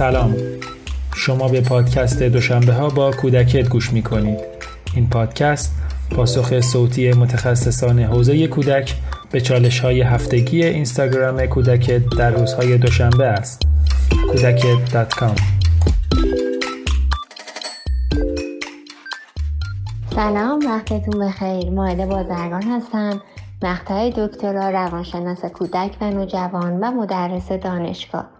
سلام. شما به پادکست دوشنبه ها با کودکت گوش می کنید این پادکست پاسخ صوتی متخصصان حوزه کودک به چالش های هفتگی اینستاگرام کودکت در روزهای دوشنبه است. کودکت.com سلام وقتتون بخیر. ماهده بازرگان هستم. مقطع دکترا روانشناس کودک و نوجوان و مدرس دانشگاه.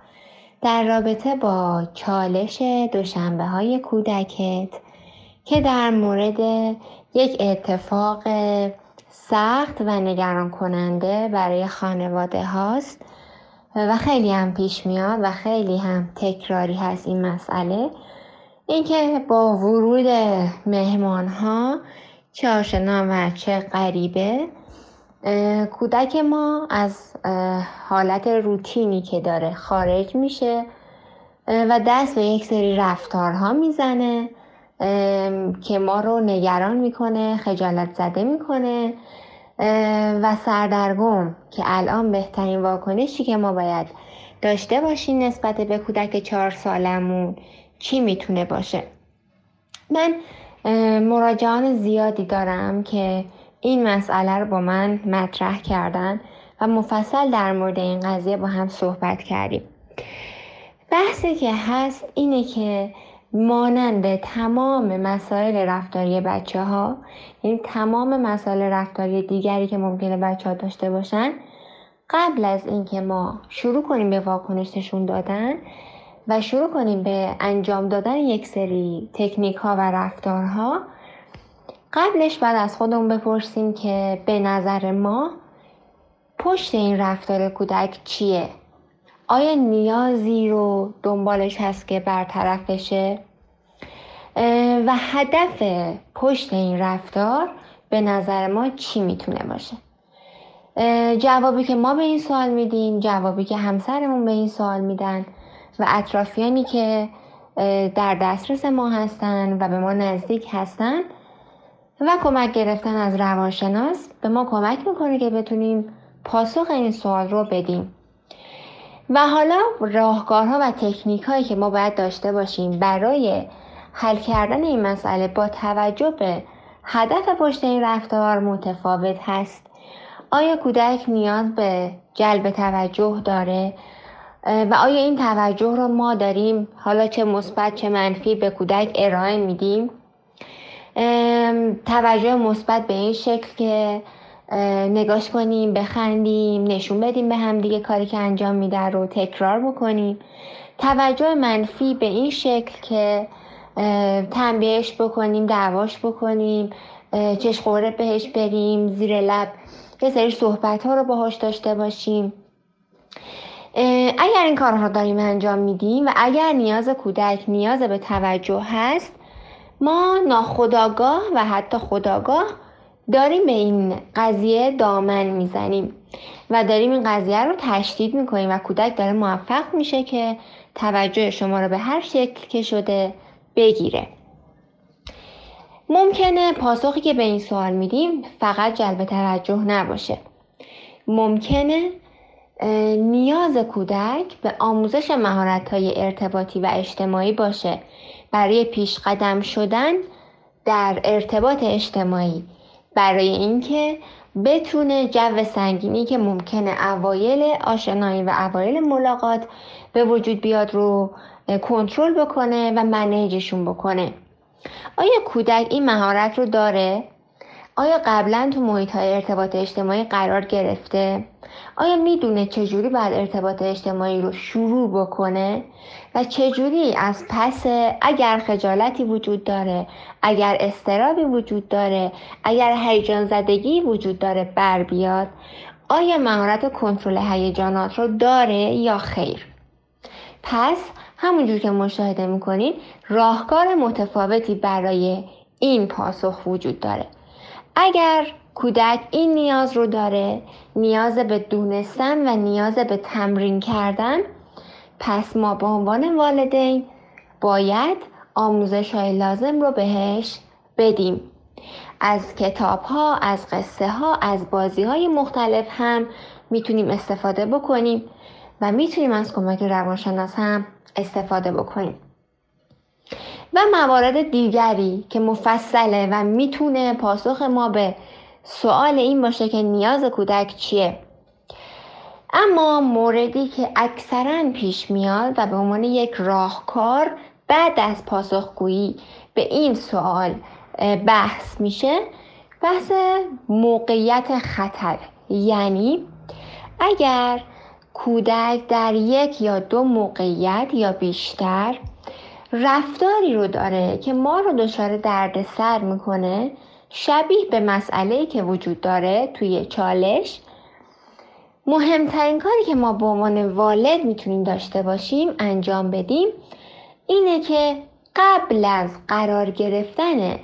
در رابطه با چالش دوشنبه های کودکت که در مورد یک اتفاق سخت و نگران کننده برای خانواده هاست و خیلی هم پیش میاد و خیلی هم تکراری هست این مسئله اینکه با ورود مهمان ها چه آشنا و چه غریبه کودک ما از حالت روتینی که داره خارج میشه و دست به یک سری رفتارها می‌زنه که ما رو نگران می‌کنه خجالت زده می‌کنه و سردرگم که الان بهترین واکنشی که ما باید داشته باشیم نسبت به کودک چهار سالمون چی می‌تونه باشه؟ من مراجعان زیادی دارم که این مسئله رو با من مطرح کردن و مفصل در مورد این قضیه با هم صحبت کردیم. بحثی که هست اینه که مانند تمام مسائل رفتاری بچه ها یعنی تمام مسائل رفتاری دیگری که ممکنه بچه ها داشته باشن قبل از اینکه ما شروع کنیم به واکنششون دادن و شروع کنیم به انجام دادن یک سری تکنیک ها و رفتارها قبلش بعد از خودمون بپرسیم که به نظر ما پشت این رفتار کودک چیه؟ آیا نیازی رو دنبالش هست که برطرف بشه؟ و هدف پشت این رفتار به نظر ما چی می‌تونه باشه؟ جوابی که ما به این سوال میدیم جوابی که همسرمون به این سوال میدن و اطرافیانی که در دسترس ما هستن و به ما نزدیک هستن و کمک گرفتن از روانشناس به ما کمک می‌کنه که بتونیم پاسخ این سوال رو بدیم. و حالا راهکارها و تکنیک هایی که ما باید داشته باشیم برای حل کردن این مسئله با توجه به هدف پشت این رفتار متفاوت هست. آیا کودک نیاز به جلب توجه داره؟ و آیا این توجه رو ما داریم؟ حالا چه مثبت چه منفی به کودک ارائه میدیم؟ توجه مثبت به این شکل که نگاش کنیم بخندیم نشون بدیم به هم دیگه کاری که انجام میده رو تکرار بکنیم. توجه منفی به این شکل که تنبیهش بکنیم دعواش بکنیم چشخوره بهش بریم زیر لب یه سری صحبت ها رو باهاش داشته باشیم. اگر این کارها داریم انجام میدیم و اگر نیاز کودک نیاز به توجه هست ما ناخداگاه و حتی خداگاه داریم به این قضیه دامن می‌زنیم و داریم این قضیه رو تشدید می‌کنیم و کودک داره موفق میشه که توجه شما رو به هر شکل که شده بگیره. ممکنه پاسخی که به این سوال میدیم فقط جلب توجه نباشه. ممکنه نیاز کودک به آموزش مهارت های ارتباطی و اجتماعی باشه. برای پیش قدم شدن در ارتباط اجتماعی. برای اینکه بتونه جو سنگینی که ممکنه اوایل آشنایی و اوایل ملاقات به وجود بیاد رو کنترل بکنه و منیجشون بکنه. آیا کودک این مهارت رو داره؟ آیا قبلا تو محیط های ارتباط اجتماعی قرار گرفته؟ آیا می‌دونه چجوری باید ارتباط اجتماعی رو شروع بکنه؟ و چجوری از پس اگر خجالتی وجود داره اگر استرابی وجود داره اگر هیجان زدگی وجود داره بر بیاد آیا مهارت کنترل هیجانات رو داره یا خیر پس همونجور که مشاهده می‌کنید راهکار متفاوتی برای این پاسخ وجود داره اگر کودک این نیاز رو داره نیاز به دونستن و نیاز به تمرین کردن پس ما به عنوان والدین باید آموزش های لازم رو بهش بدیم. از کتاب ها، از قصه ها، از بازی های مختلف هم می‌تونیم استفاده بکنیم و می‌تونیم از کمک روانشناس هم استفاده بکنیم. و موارد دیگری که مفصله و می‌تونه پاسخ ما به سوال این باشه که نیاز کودک چیه. اما موردی که اکثرا پیش میاد و به عنوان یک راهکار بعد از پاسخگویی به این سوال بحث میشه بحث موقعیت خطر. یعنی اگر کودک در یک یا دو موقعیت یا بیشتر رفتاری رو داره که ما رو دچار دردسر می‌کنه شبیه به مسئله که وجود داره توی چالش. مهمترین کاری که ما به عنوان والد می‌تونیم داشته باشیم انجام بدیم اینه که قبل از قرار گرفتن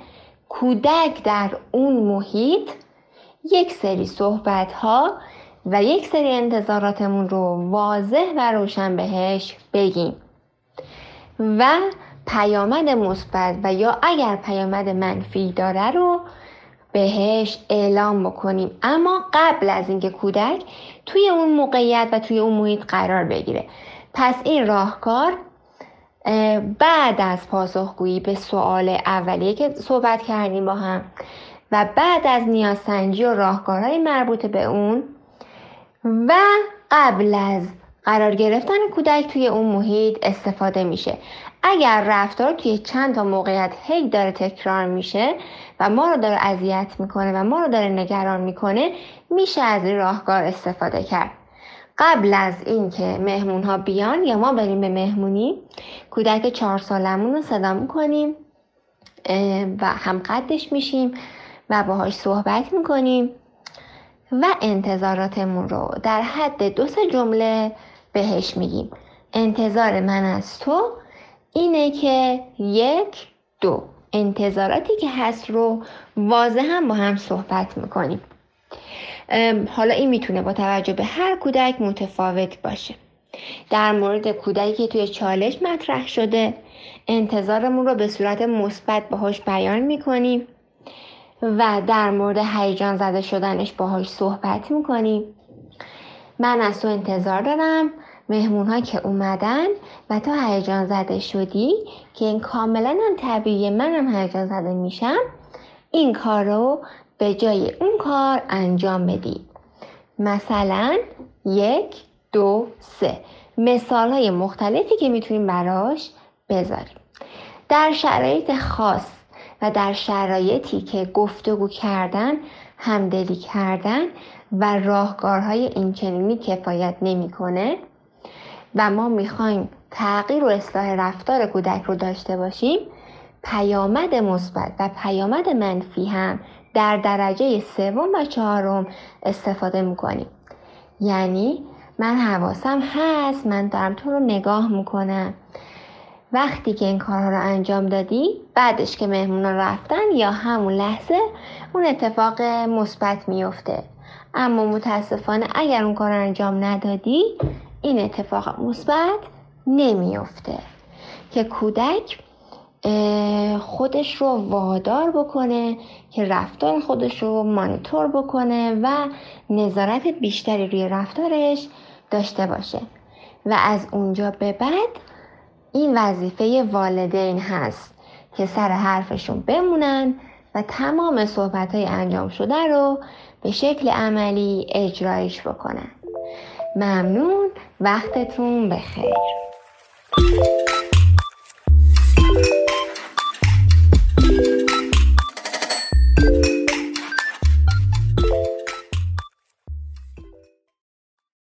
کودک در اون محیط یک سری صحبت ها و یک سری انتظاراتمون رو واضح و روشن بهش بگیم. و پیامد مثبت و یا اگر پیامد منفی داره رو بهش اعلام بکنیم. اما قبل از اینکه کودک توی اون موقعیت و توی اون محیط قرار بگیره. پس این راهکار بعد از پاسخگویی به سوال اولیه که صحبت کردیم با هم و بعد از نیازسنجی و راهکارهای مربوط به اون و قبل از قرار گرفتن کودک توی اون محیط استفاده میشه. اگر رفتار توی چند تا موقعیت هی داره تکرار میشه و ما رو داره اذیت می‌کنه و ما رو داره نگران می‌کنه میشه از این راهکار استفاده کرد. قبل از اینکه مهمون ها بیان یا ما بریم به مهمونی کودک چهار سالمون رو صدا می‌کنیم و هم قدش میشیم و باهاش صحبت می‌کنیم و انتظاراتمون رو در حد دو سه جمله بهش میگیم. انتظار من از تو اینه که یک دو. انتظاراتی که هست رو واضح هم با هم صحبت می‌کنیم. حالا این می‌تونه با توجه به هر کودک متفاوت باشه. در مورد کودکی که توی چالش مطرح شده انتظارمون رو به صورت مثبت باهاش بیان می‌کنیم و در مورد هیجان زده شدنش باهاش صحبت می‌کنیم. من از تو انتظار دارم مهمون ها که اومدن و تو هیجان زده شدی که این کاملا هم طبیعیه منم هیجان زده میشم این کار رو به جای اون کار انجام بدی. مثلا یک دو سه. مثال های مختلفی که می‌تونیم براش بذاریم. در شرایط خاص و در شرایطی که گفتگو کردن همدلی کردن و راهکارهای اینچنینی کفایت نمی‌کنه و ما می‌خوایم تغییر و اصلاح رفتار کودک رو داشته باشیم پیامد مثبت و پیامد منفی هم در درجه سوم و چهارم استفاده می‌کنیم. یعنی من حواسم هست من دارم تو رو نگاه می‌کنم. وقتی که این کارها رو انجام دادی بعدش که مهمون رفتن یا همون لحظه اون اتفاق مثبت میفته اما متاسفانه اگر اون کار رو انجام ندادی این اتفاق مثبت نمیفته که کودک خودش رو وادار بکنه که رفتار خودش رو مانیتور بکنه و نظارت بیشتری روی رفتارش داشته باشه. و از اونجا به بعد این وظیفه والدین هست که سر حرفشون بمونن و تمام صحبت های انجام شده رو به شکل عملی اجرایش بکنن. ممنون وقتتون بخیر.